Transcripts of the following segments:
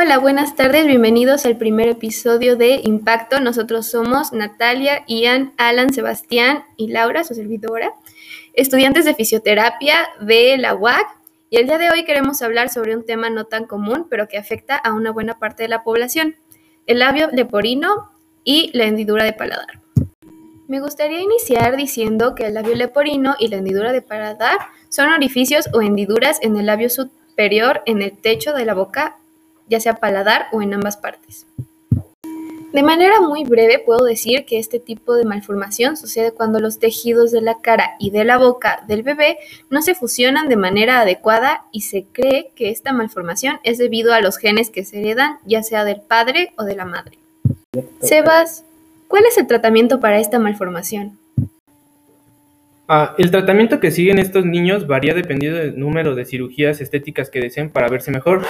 Hola, buenas tardes, bienvenidos al primer episodio de Impacto. Nosotros somos Natalia, Ian, Alan, Sebastián y Laura, su servidora, estudiantes de fisioterapia de la UAC. Y el día de hoy queremos hablar sobre un tema no tan común, pero que afecta a una buena parte de la población, el labio leporino y la hendidura de paladar. Me gustaría iniciar diciendo que el labio leporino y la hendidura de paladar son orificios o hendiduras en el labio superior en el techo de la boca ya sea paladar o en ambas partes. De manera muy breve puedo decir que este tipo de malformación sucede cuando los tejidos de la cara y de la boca del bebé no se fusionan de manera adecuada y se cree que esta malformación es debido a los genes que se heredan ya sea del padre o de la madre. Sebas, ¿cuál es el tratamiento para esta malformación? Ah, el tratamiento que siguen estos niños varía dependiendo del número de cirugías estéticas que deseen para verse mejor.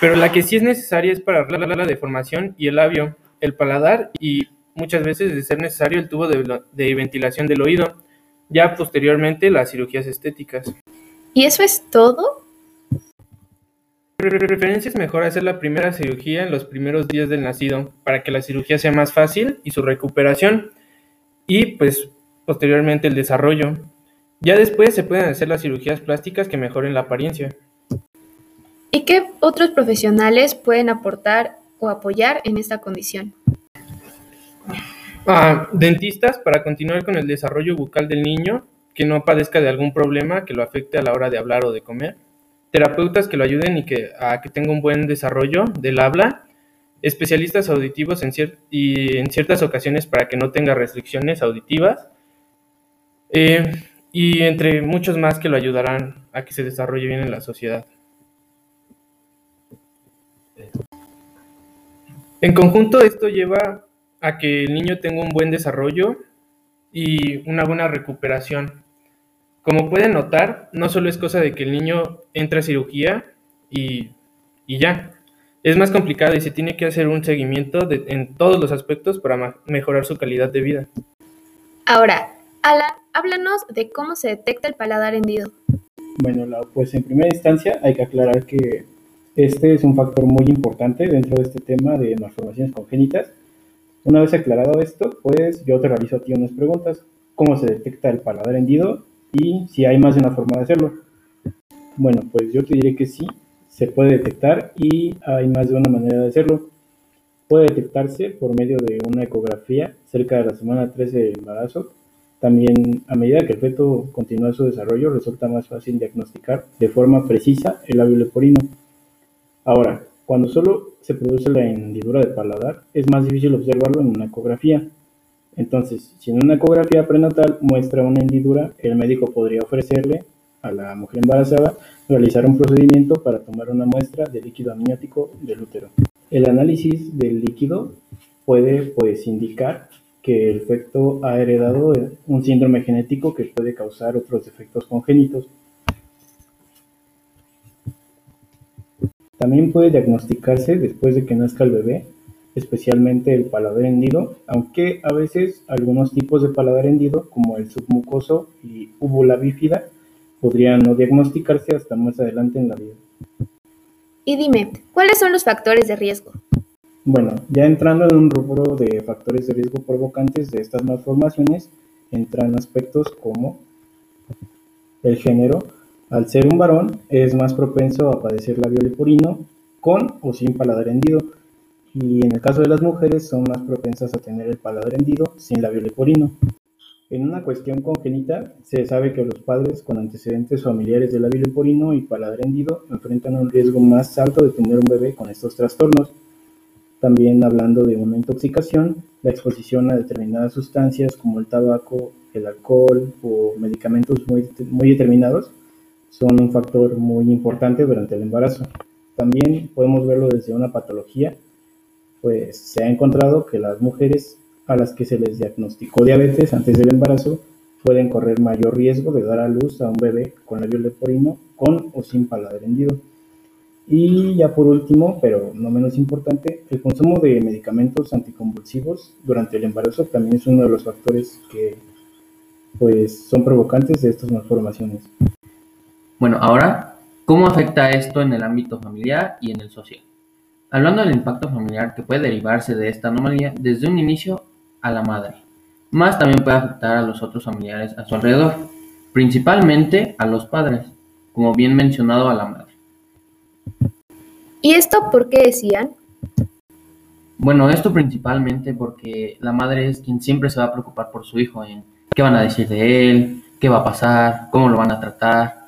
Pero la que sí es necesaria es para la deformación y el labio, el paladar y muchas veces de ser necesario el tubo de, ventilación del oído, ya posteriormente las cirugías estéticas. ¿Y eso es todo? De preferencia es mejor hacer la primera cirugía en los primeros días del nacido para que la cirugía sea más fácil y su recuperación y pues posteriormente el desarrollo. Ya después se pueden hacer las cirugías plásticas que mejoren la apariencia. ¿Y qué otros profesionales pueden aportar o apoyar en esta condición? Ah, dentistas para continuar con el desarrollo bucal del niño, que no padezca de algún problema que lo afecte a la hora de hablar o de comer. Terapeutas que lo ayuden y que, a que tenga un buen desarrollo del habla. Especialistas auditivos en y en ciertas ocasiones para que no tenga restricciones auditivas. Eh, y entre muchos más que lo ayudarán a que se desarrolle bien en la sociedad. En conjunto, esto lleva a que el niño tenga un buen desarrollo y una buena recuperación. Como pueden notar, no solo es cosa de que el niño entre a cirugía y, ya. Es más complicado y se tiene que hacer un seguimiento en todos los aspectos para mejorar su calidad de vida. Ahora, Alan, háblanos de cómo se detecta el paladar hendido. Bueno, pues en primera instancia hay que aclarar que este es un factor muy importante dentro de este tema de malformaciones congénitas. Una vez aclarado esto, pues yo te realizo a ti unas preguntas. ¿Cómo se detecta el paladar hendido? Y si hay más de una forma de hacerlo. Bueno, pues yo te diré que sí, se puede detectar y hay más de una manera de hacerlo. Puede detectarse por medio de una ecografía cerca de la semana 13 del embarazo. También a medida que el feto continúa su desarrollo resulta más fácil diagnosticar de forma precisa el labio leporino. Ahora, cuando solo se produce la hendidura de paladar, es más difícil observarlo en una ecografía. Entonces, si en una ecografía prenatal muestra una hendidura, el médico podría ofrecerle a la mujer embarazada realizar un procedimiento para tomar una muestra de líquido amniótico del útero. El análisis del líquido puede pues indicar que el feto ha heredado un síndrome genético que puede causar otros defectos congénitos. También puede diagnosticarse después de que nazca el bebé, especialmente el paladar hendido, aunque a veces algunos tipos de paladar hendido, como el submucoso y úvula bífida, podrían no diagnosticarse hasta más adelante en la vida. Y dime, ¿cuáles son los factores de riesgo? Bueno, ya entrando en un rubro de factores de riesgo provocantes de estas malformaciones, entran aspectos como el género, al ser un varón, es más propenso a padecer labio leporino con o sin paladar hendido, y en el caso de las mujeres son más propensas a tener el paladar hendido sin labio leporino. En una cuestión congénita, se sabe que los padres con antecedentes familiares de labio leporino y paladar hendido enfrentan un riesgo más alto de tener un bebé con estos trastornos. También hablando de una intoxicación, la exposición a determinadas sustancias como el tabaco, el alcohol o medicamentos muy, muy determinados son un factor muy importante durante el embarazo. También podemos verlo desde una patología, pues se ha encontrado que las mujeres a las que se les diagnosticó diabetes antes del embarazo pueden correr mayor riesgo de dar a luz a un bebé con labio leporino con o sin paladar hendido. Y ya por último, pero no menos importante, el consumo de medicamentos anticonvulsivos durante el embarazo también es uno de los factores que pues son provocantes de estas malformaciones. Bueno, ahora, ¿cómo afecta esto en el ámbito familiar y en el social? hablando del impacto familiar que puede derivarse de esta anomalía desde un inicio a la madre, más también puede afectar a los otros familiares a su alrededor, principalmente a los padres, como bien mencionado a la madre. ¿Y esto por qué decían? Bueno, esto principalmente porque la madre es quien siempre se va a preocupar por su hijo en qué van a decir de él, qué va a pasar, cómo lo van a tratar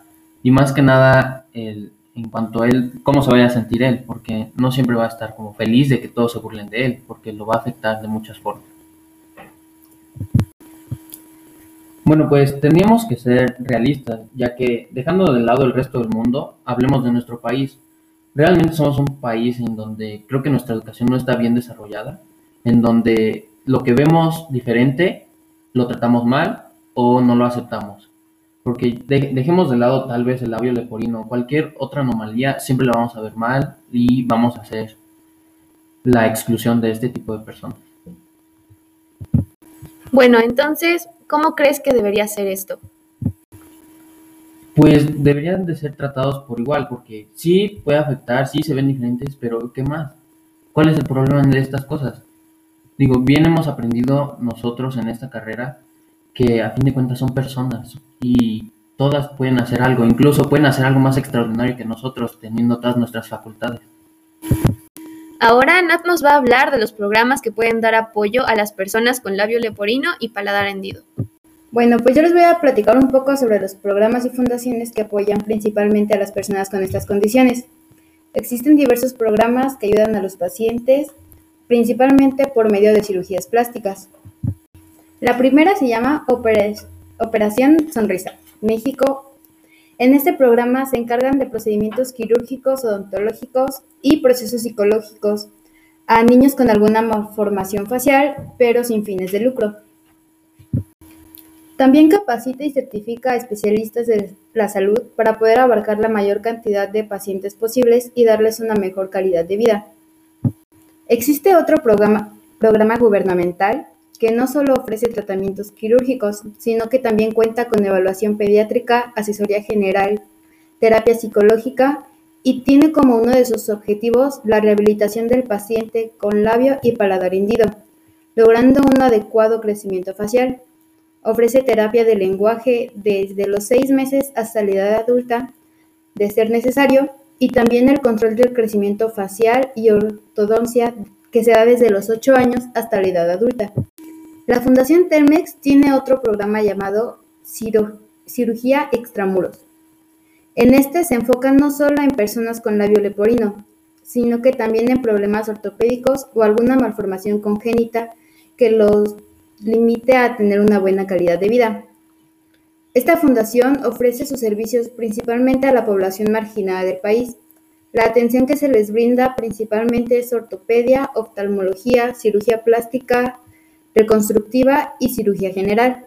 y más que nada el, en cuanto a él, cómo se vaya a sentir él, porque no siempre va a estar como feliz de que todos se burlen de él, porque lo va a afectar de muchas formas. Bueno, pues tendríamos que ser realistas, ya que dejando de lado el resto del mundo, hablemos de nuestro país. Realmente somos un país en donde creo que nuestra educación no está bien desarrollada, en donde lo que vemos diferente lo tratamos mal o no lo aceptamos. Porque dejemos de lado tal vez el labio leporino, cualquier otra anomalía siempre la vamos a ver mal y vamos a hacer la exclusión de este tipo de personas. Bueno, entonces, ¿cómo crees que debería ser esto? Pues deberían de ser tratados por igual, porque sí puede afectar, sí se ven diferentes, pero ¿qué más? ¿Cuál es el problema de estas cosas? Digo, bien hemos aprendido nosotros en esta carrera que a fin de cuentas son personas y todas pueden hacer algo, incluso pueden hacer algo más extraordinario que nosotros teniendo todas nuestras facultades. Ahora Nat nos va a hablar de los programas que pueden dar apoyo a las personas con labio leporino y paladar hendido. Bueno, pues yo les voy a platicar un poco sobre los programas y fundaciones que apoyan principalmente a las personas con estas condiciones. Existen diversos programas que ayudan a los pacientes, principalmente por medio de cirugías plásticas. La primera se llama Operación Sonrisa, México en este programa se encargan de procedimientos quirúrgicos, odontológicos y procesos psicológicos a niños con alguna malformación facial, pero sin fines de lucro. También capacita y certifica a especialistas de la salud para poder abarcar la mayor cantidad de pacientes posibles y darles una mejor calidad de vida. Existe otro programa, programa gubernamental que no solo ofrece tratamientos quirúrgicos, sino que también cuenta con evaluación pediátrica, asesoría general, terapia psicológica y tiene como uno de sus objetivos la rehabilitación del paciente con labio y paladar hendido, logrando un adecuado crecimiento facial. Ofrece terapia de lenguaje desde los seis meses hasta la edad adulta, de ser necesario, y también el control del crecimiento facial y ortodoncia que se da desde los 8 años hasta la edad adulta. La Fundación Telmex tiene otro programa llamado Cirugía Extramuros. En este se enfoca no solo en personas con labio leporino, sino que también en problemas ortopédicos o alguna malformación congénita que los limite a tener una buena calidad de vida. Esta fundación ofrece sus servicios principalmente a la población marginada del país. La atención que se les brinda principalmente es ortopedia, oftalmología, cirugía plástica, reconstructiva y cirugía general.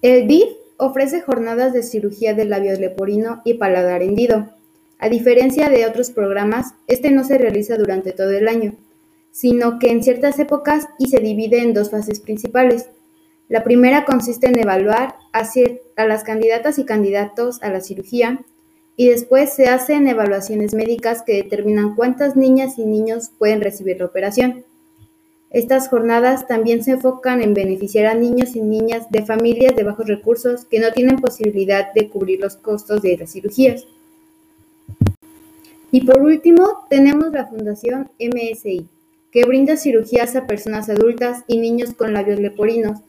El DIF ofrece jornadas de cirugía del labio leporino y paladar hendido. A diferencia de otros programas, este no se realiza durante todo el año, sino que en ciertas épocas y se divide en dos fases principales. La primera consiste en evaluar a, a las candidatas y candidatos a la cirugía y después se hacen evaluaciones médicas que determinan cuántas niñas y niños pueden recibir la operación. Estas jornadas también se enfocan en beneficiar a niños y niñas de familias de bajos recursos que no tienen posibilidad de cubrir los costos de las cirugías. Y por último, tenemos la Fundación MSI, que brinda cirugías a personas adultas y niños con labios leporinos.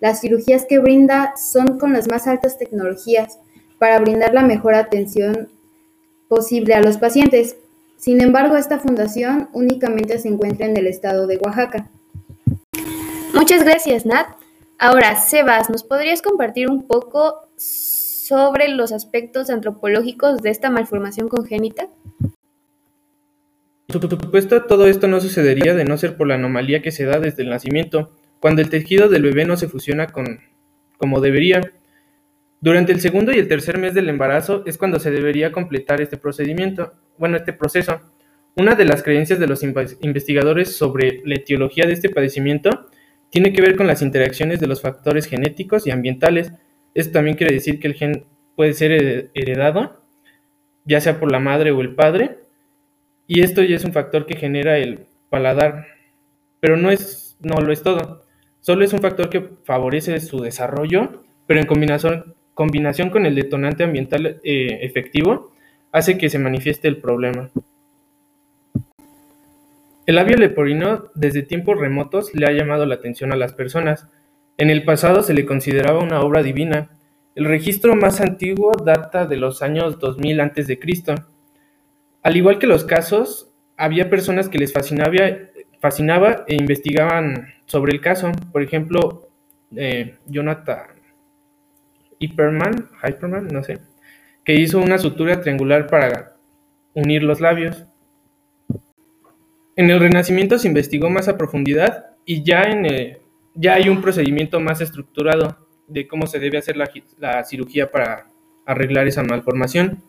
Las cirugías que brinda son con las más altas tecnologías para brindar la mejor atención posible a los pacientes, sin embargo, esta fundación únicamente se encuentra en el estado de Oaxaca. Muchas gracias, Nat. Ahora, Sebas, ¿nos podrías compartir un poco sobre los aspectos antropológicos de esta malformación congénita? Por supuesto, todo esto no sucedería de no ser por la anomalía que se da desde el nacimiento, cuando el tejido del bebé no se fusiona con como debería. Durante el segundo y el tercer mes del embarazo es cuando se debería completar este procedimiento, bueno, este proceso. Una de las creencias de los investigadores sobre la etiología de este padecimiento tiene que ver con las interacciones de los factores genéticos y ambientales. Esto también quiere decir que el gen puede ser heredado, ya sea por la madre o el padre, Y esto ya es un factor que genera el paladar, pero no es no lo es todo. Solo es un factor que favorece su desarrollo, pero en combinación, con el detonante ambiental eh, efectivo, hace que se manifieste el problema. El labio leporino desde tiempos remotos le ha llamado la atención a las personas. En el pasado se le consideraba una obra divina. El registro más antiguo data de los años 2000 a.C. Al igual que los casos, había personas que les fascinaba, e investigaban sobre el caso. Por ejemplo, eh, Jonathan Hyperman, Hyperman, no sé, hizo una sutura triangular para unir los labios. En el Renacimiento se investigó más a profundidad y ya, en ya hay un procedimiento más estructurado de cómo se debe hacer la, la cirugía para arreglar esa malformación.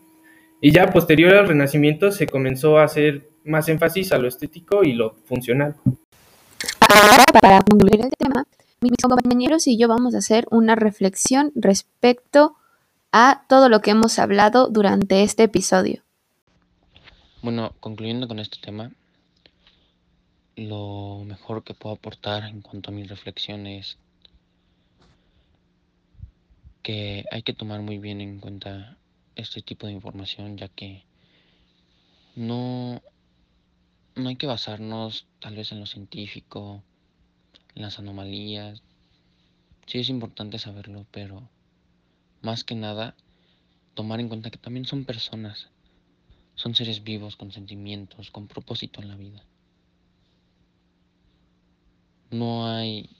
Y ya posterior al Renacimiento se comenzó a hacer más énfasis a lo estético y lo funcional. Ahora, para concluir el tema, mis compañeros y yo vamos a hacer una reflexión respecto a todo lo que hemos hablado durante este episodio. Bueno, concluyendo con este tema, lo mejor que puedo aportar en cuanto a mis reflexiones que hay que tomar muy bien en cuenta este tipo de información ya que no, no hay que basarnos tal vez en lo científico, en las anomalías. Sí es importante saberlo, pero más que nada tomar en cuenta que también son personas, son seres vivos con sentimientos, con propósito en la vida. No hay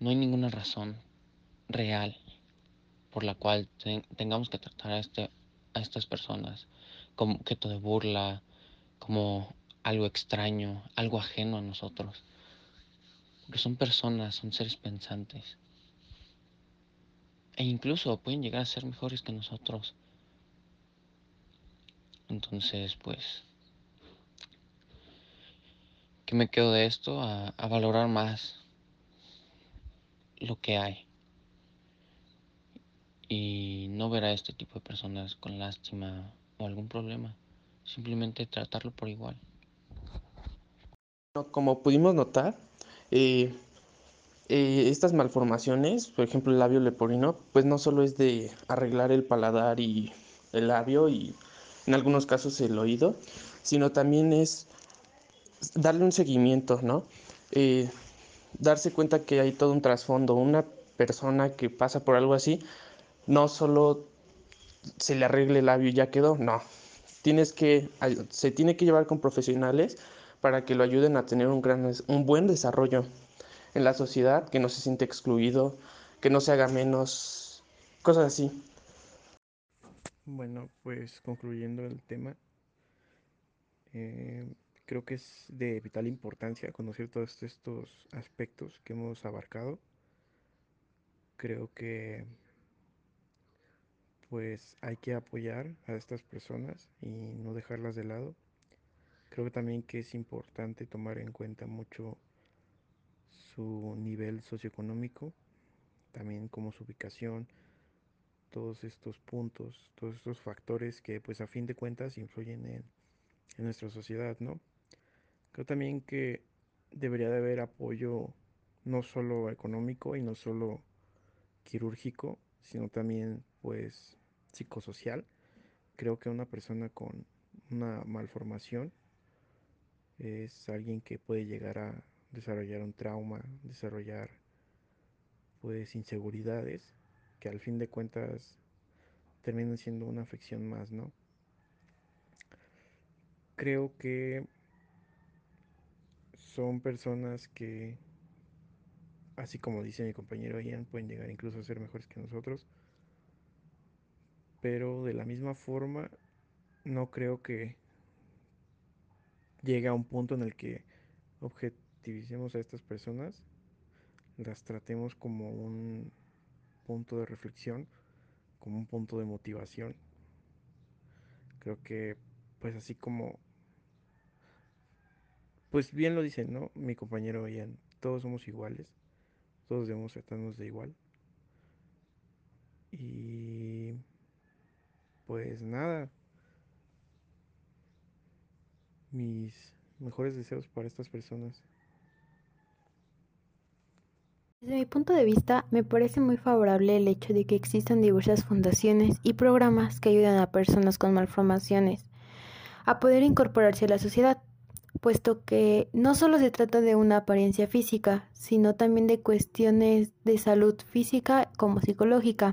no hay ninguna razón real por la cual tengamos que tratar a, este, a estas personas como objeto de burla, como algo extraño, algo ajeno a nosotros. Porque son personas, son seres pensantes. E incluso pueden llegar a ser mejores que nosotros. Entonces, pues, ¿qué me quedo de esto? A, valorar más lo que hay y no ver a este tipo de personas con lástima o algún problema, simplemente tratarlo por igual. Como pudimos notar, eh, eh, estas malformaciones, por ejemplo el labio leporino, pues no solo es de arreglar el paladar y el labio y en algunos casos el oído, sino también es darle un seguimiento, ¿no? Eh, darse cuenta que hay todo un trasfondo, una persona que pasa por algo así, no solo se le arregle el labio y ya quedó, no. Tienes que, se tiene que llevar con profesionales para que lo ayuden a tener un, gran, un buen desarrollo en la sociedad, que no se siente excluido, que no se haga menos, cosas así. Bueno, pues concluyendo el tema, eh, creo que es de vital importancia conocer todos estos aspectos que hemos abarcado. Creo que pues hay que apoyar a estas personas y no dejarlas de lado. Creo también que es importante tomar en cuenta mucho su nivel socioeconómico, también como su ubicación, todos estos puntos, todos estos factores que pues a fin de cuentas influyen en, nuestra sociedad, ¿no? Creo también que debería de haber apoyo no solo económico y no solo quirúrgico, sino también pues psicosocial. Creo que una persona con una malformación es alguien que puede llegar a desarrollar un trauma, desarrollar pues inseguridades que al fin de cuentas terminan siendo una afección más, ¿no? Creo que son personas que, así como dice mi compañero Ian, pueden llegar incluso a ser mejores que nosotros pero de la misma forma no creo que llegue a un punto en el que a estas personas, las tratemos como un punto de reflexión, como un punto de motivación. Creo que pues así como pues bien lo dice, ¿no? Mi compañero Ian, todos somos iguales, todos debemos tratarnos de igual. Y pues nada. mis mejores deseos para estas personas. Desde mi punto de vista, me parece muy favorable el hecho de que existan diversas fundaciones y programas que ayudan a personas con malformaciones a poder incorporarse a la sociedad, puesto que no solo se trata de una apariencia física, sino también de cuestiones de salud física como psicológica,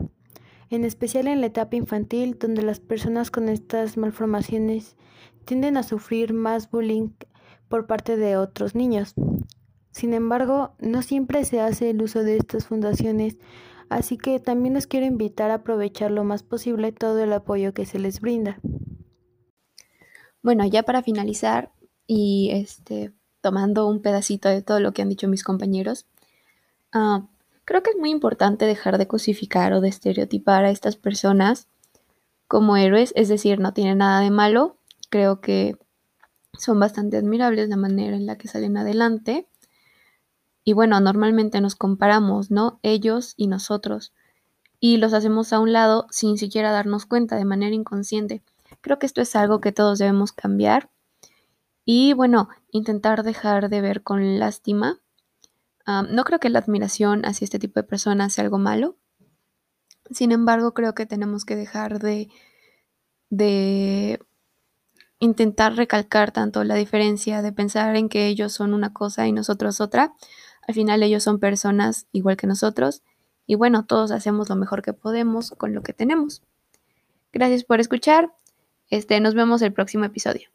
en especial en la etapa infantil, donde las personas con estas malformaciones tienden a sufrir más bullying por parte de otros niños. Sin embargo, no siempre se hace el uso de estas fundaciones, así que también les quiero invitar a aprovechar lo más posible todo el apoyo que se les brinda. Bueno, ya para finalizar y este tomando un pedacito de todo lo que han dicho mis compañeros, uh, creo que es muy importante dejar de cosificar o de estereotipar a estas personas como héroes, es decir, no tienen nada de malo, creo que son bastante admirables la manera en la que salen adelante y bueno, normalmente nos comparamos, ¿no? Ellos y nosotros. Y los hacemos a un lado sin siquiera darnos cuenta de manera inconsciente. Creo que esto es algo que todos debemos cambiar. Y bueno, intentar dejar de ver con lástima. no creo que la admiración hacia este tipo de personas sea algo malo. Sin embargo, creo que tenemos que dejar de, de intentar recalcar tanto la diferencia de pensar en que ellos son una cosa y nosotros otra, al final ellos son personas igual que nosotros y bueno, todos hacemos lo mejor que podemos con lo que tenemos. Gracias por escuchar. Este, nos vemos el próximo episodio.